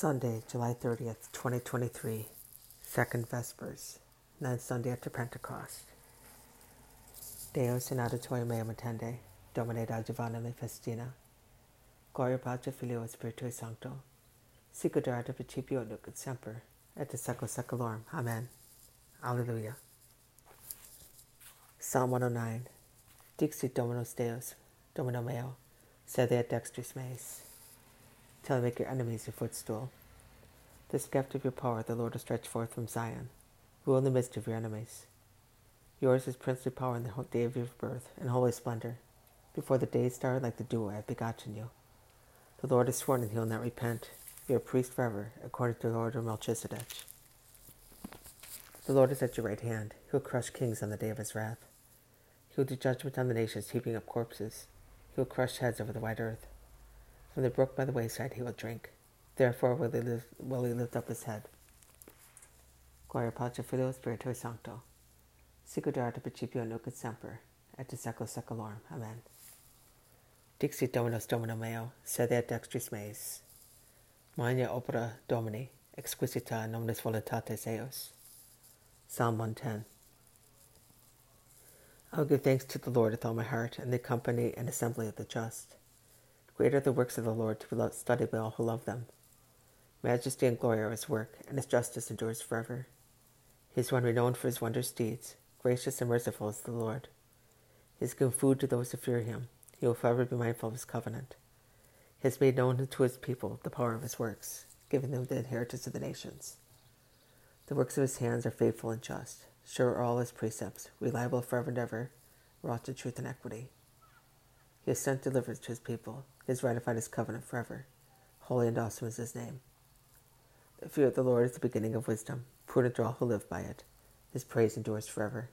Sunday, July 30th, 2023, Second Vespers, ninth Sunday after Pentecost. Deus in auditorio meum attende, Domine adjuvanda me festina. Gloria Patri Filio et Spiritui Sancto, sicut erat in principio nunc et semper, et in secula seculorum. Amen. Alleluia. Psalm 109. Dixit Dominus Deus, Domino meo, sede et dextris meis till I make your enemies your footstool. The scepter of your power the Lord will stretch forth from Zion. Rule in the midst of your enemies. Yours is princely power in the day of your birth, and holy splendor. Before the day started like the dew, I have begotten you. The Lord has sworn and he will not repent. You are a priest forever, according to the order of Melchizedek. The Lord is at your right hand. He will crush kings on the day of his wrath. He will do judgment on the nations, heaping up corpses. He will crush heads over the wide earth. From the brook by the wayside he will drink. Therefore will he, lift, will he lift up his head. Gloria Patri Filio Spiritui Sancto. Sicut erat principio nunc semper, et in secula seculorum. Amen. Dixit Dominus Domino meo, sede et dextris meis. Magna opera Domini, exquisita nominis voluntates eos. Psalm 110. I will give thanks to the Lord with all my heart, and the company and assembly of the just. Great are the works of the Lord to be studied by all who love them. Majesty and glory are his work, and his justice endures forever. He is one renowned for his wondrous deeds. Gracious and merciful is the Lord. He has given food to those who fear him. He will forever be mindful of his covenant. He has made known to his people the power of his works, giving them the inheritance of the nations. The works of his hands are faithful and just. Sure are all his precepts, reliable forever and ever, wrought in truth and equity. He has sent deliverance to his people. He has ratified his covenant forever. Holy and awesome is his name. The fear of the Lord is the beginning of wisdom. Prudent are all who live by it. His praise endures forever.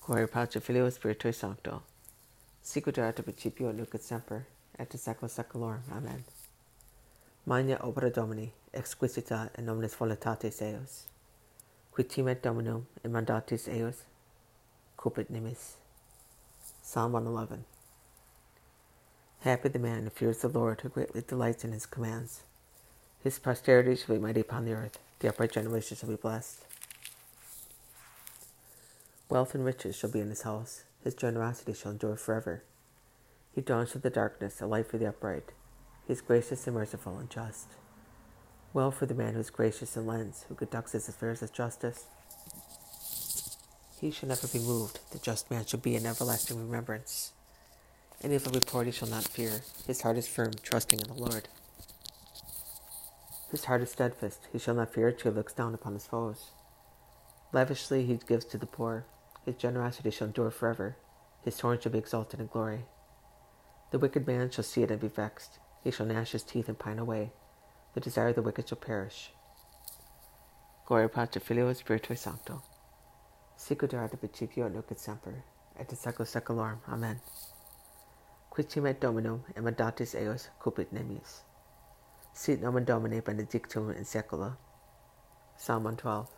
Gloria Patri Filio Spiritui Sancto. Erat in principio nunc et semper, et secula seculorum. Amen. Magna opera Domini, exquisita in nominis voluntates eos. Qui timet Dominum in mandatis eos, cupit nimis. Psalm 111. Happy the man who fears the Lord, who greatly delights in his commands. His posterity shall be mighty upon the earth, the upright generation shall be blessed. Wealth and riches shall be in his house, his generosity shall endure forever. He dawns from the darkness, a light for the upright. He is gracious and merciful and just. Well for the man who is gracious and lends, who conducts his affairs with justice. He shall never be moved. The just man shall be in everlasting remembrance. Any evil report he shall not fear. His heart is firm, trusting in the Lord. His heart is steadfast. He shall not fear till he looks down upon his foes. Lavishly he gives to the poor. His generosity shall endure forever. His horn shall be exalted in glory. The wicked man shall see it and be vexed. He shall gnash his teeth and pine away. The desire of the wicked shall perish. Gloria Patri Filio Spiritui Sancto. Sicut erat in principio nunc et semper, et in secula seculorum. Amen. Qui timet Dominum et eos cupit nemis. Sit nomen Domini benedictum in secula. Psalm 112.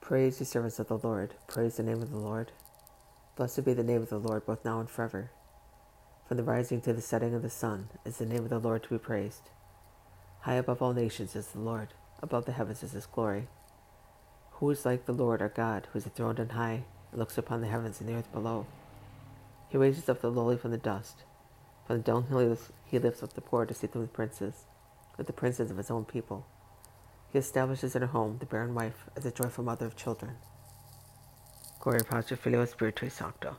Praise the servants of the Lord. Praise the name of the Lord. Blessed be the name of the Lord, both now and forever. From the rising to the setting of the sun is the name of the Lord to be praised. High above all nations is the Lord, above the heavens is his glory. Who is like the Lord our God, who is enthroned on high, and looks upon the heavens and the earth below? He raises up the lowly from the dust. From the dunghill he lifts, up the poor to seat them with princes, with the princes of his own people. He establishes in her home the barren wife as a joyful mother of children. Gloria Patri Filio Spiritui Sancto.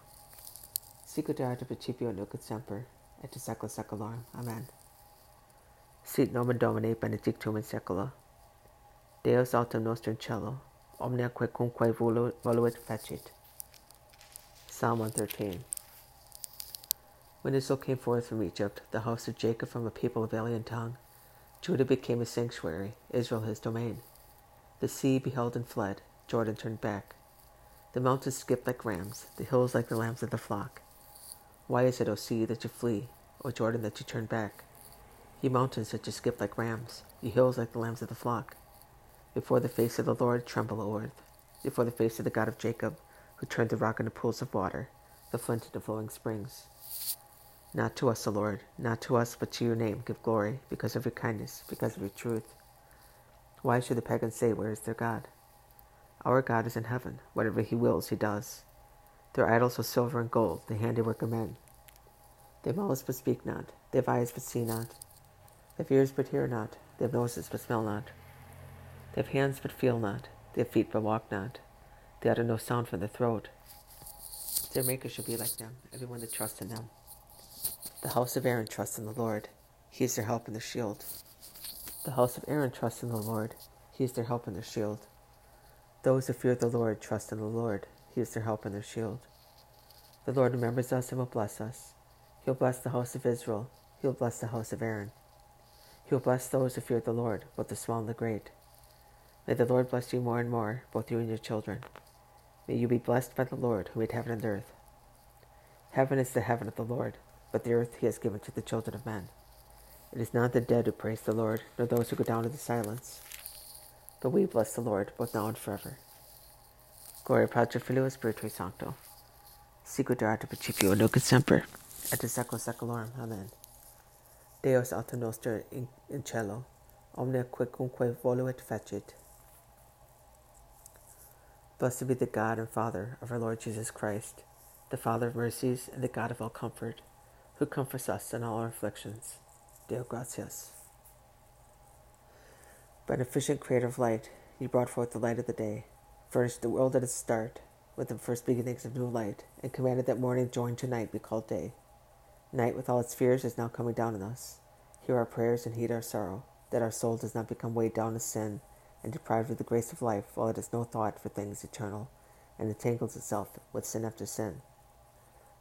Sicut erat in principio nunc et semper, et in secula seculorum. Amen. Sit nomen Domini benedictum in secula. Deus altum nostrum cello, omnia quecumque voluit fecit. Psalm 113. When Israel came forth from Egypt, the house of Jacob from a people of alien tongue, Judah became his sanctuary, Israel his domain. The sea beheld and fled, Jordan turned back. The mountains skipped like rams, the hills like the lambs of the flock. Why is it, O sea, that you flee, O Jordan, that you turn back? Ye mountains that you skip like rams, ye hills like the lambs of the flock. Before the face of the Lord tremble, O earth, before the face of the God of Jacob, who turned the rock into pools of water, the flint into flowing springs. Not to us, O Lord, not to us, but to your name give glory, because of your kindness, because of your truth. Why should the pagans say, Where is their God? Our God is in heaven. Whatever he wills, he does. Their idols are silver and gold, the handiwork of men. They have mouths but speak not, they have eyes but see not, they have ears but hear not, they have noses but smell not, they have hands but feel not, they have feet but walk not, they utter no sound from their throat. Their maker shall be like them, everyone that trusts in them. The house of Aaron trusts in the Lord, he is their help and their shield. The house of Aaron trusts in the Lord, he is their help and their shield. Those who fear the Lord trust in the Lord, he is their help and their shield. The Lord remembers us and will bless us. He'll bless the house of Israel. He'll bless the house of Aaron. He'll bless those who fear the Lord, both the small and the great. May the Lord bless you more and more, both you and your children. May you be blessed by the Lord who made heaven and earth. Heaven is the heaven of the Lord, but the earth he has given to the children of men. It is not the dead who praise the Lord, nor those who go down into silence. But we bless the Lord, both now and forever. Gloria Patri Filio Spiritui Sancto. Sicut erat principio nunc semper, et in secula seculorum. Amen. Deus alter noster in, in cielo, omne quicumque voluit fecit. Blessed be the God and Father of our Lord Jesus Christ, the Father of mercies and the God of all comfort, who comforts us in all our afflictions. Deo gratias. Beneficent Creator of light, you brought forth the light of the day furnished the world at its start with the first beginnings of new light, and commanded that morning joined to night be called day. Night with all its fears is now coming down on us. Hear our prayers and heed our sorrow, that our soul does not become weighed down with sin and deprived of the grace of life while it has no thought for things eternal and entangles itself with sin after sin.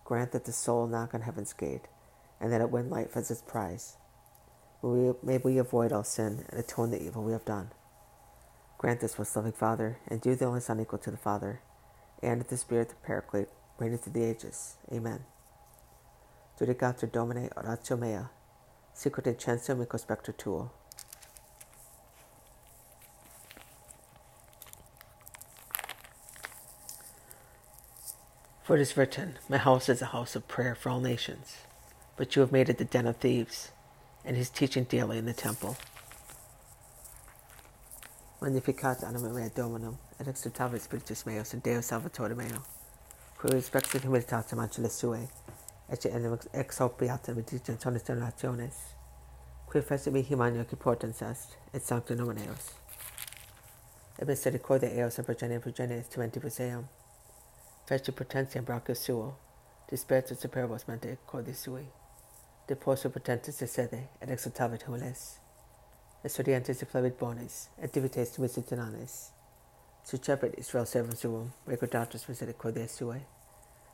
Grant that the soul knock on heaven's gate, and that it win life as its prize. May we, may we avoid all sin and atone the evil we have done. Grant this, most loving Father, and do the only Son equal to the Father, and the Spirit the Paraclete, reigning through the ages. Amen. Judicatur Domine oratio mea, sicut in censum in conspector tuo. For it is written, My house is a house of prayer for all nations, but you have made it the den of thieves, and his teaching daily in the temple. Magnificat anima mea Dominum, et exultavit spiritus meus in Deo Salvatore meo, qui respectit humilitatem angela sue, ecce enim ex hoc beatum meditationis generationes, qui fecit mi humanio qui portans est, et sancta nomen eos. Et misericordia eos in progenie progenies tuentibus eam, feci potentiam brachio suo, dispertus superbos mente cordi sui, deposu potentis de sede, et exultavit humiles, estudiantes de flevit bonis, et divites misitinanes. Sucepit Israel servum suum, recordatus misericordiae suae.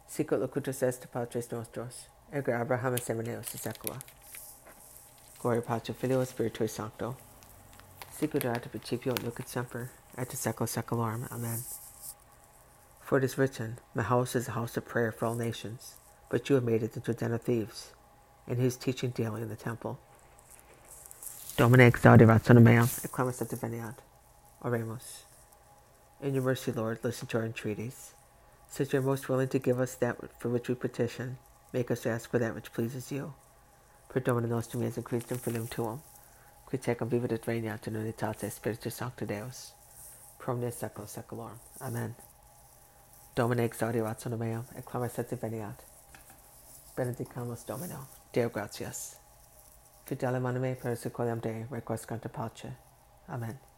Sicut locutus est Patris nostros, ergo Abraham semeneos in secula. Gloria Patri Filio Spiritui Sancto. Sicut erat principio nunc et semper, et in secula seculorum. Amen. For it is written, My house is a house of prayer for all nations, but you have made it into a den of thieves, and he is teaching daily in the temple. Domine exaudi rationem meam, et clamus et veniat. Oremus. In your mercy, Lord, listen to our entreaties. Since you are most willing to give us that for which we petition, make us ask for that which pleases you. Per Domine nostrum Iesum Christum filium tuum, qui tecum vivit et regnat in unitate Spiritus Sancto Deus, promne secula seculorum. Amen. Domine exaudiratio meam, et clames et veniat. Benedicamus Domino. Deo gratias. Fidelem anime per sequelem Dei requiescant pace. Amen.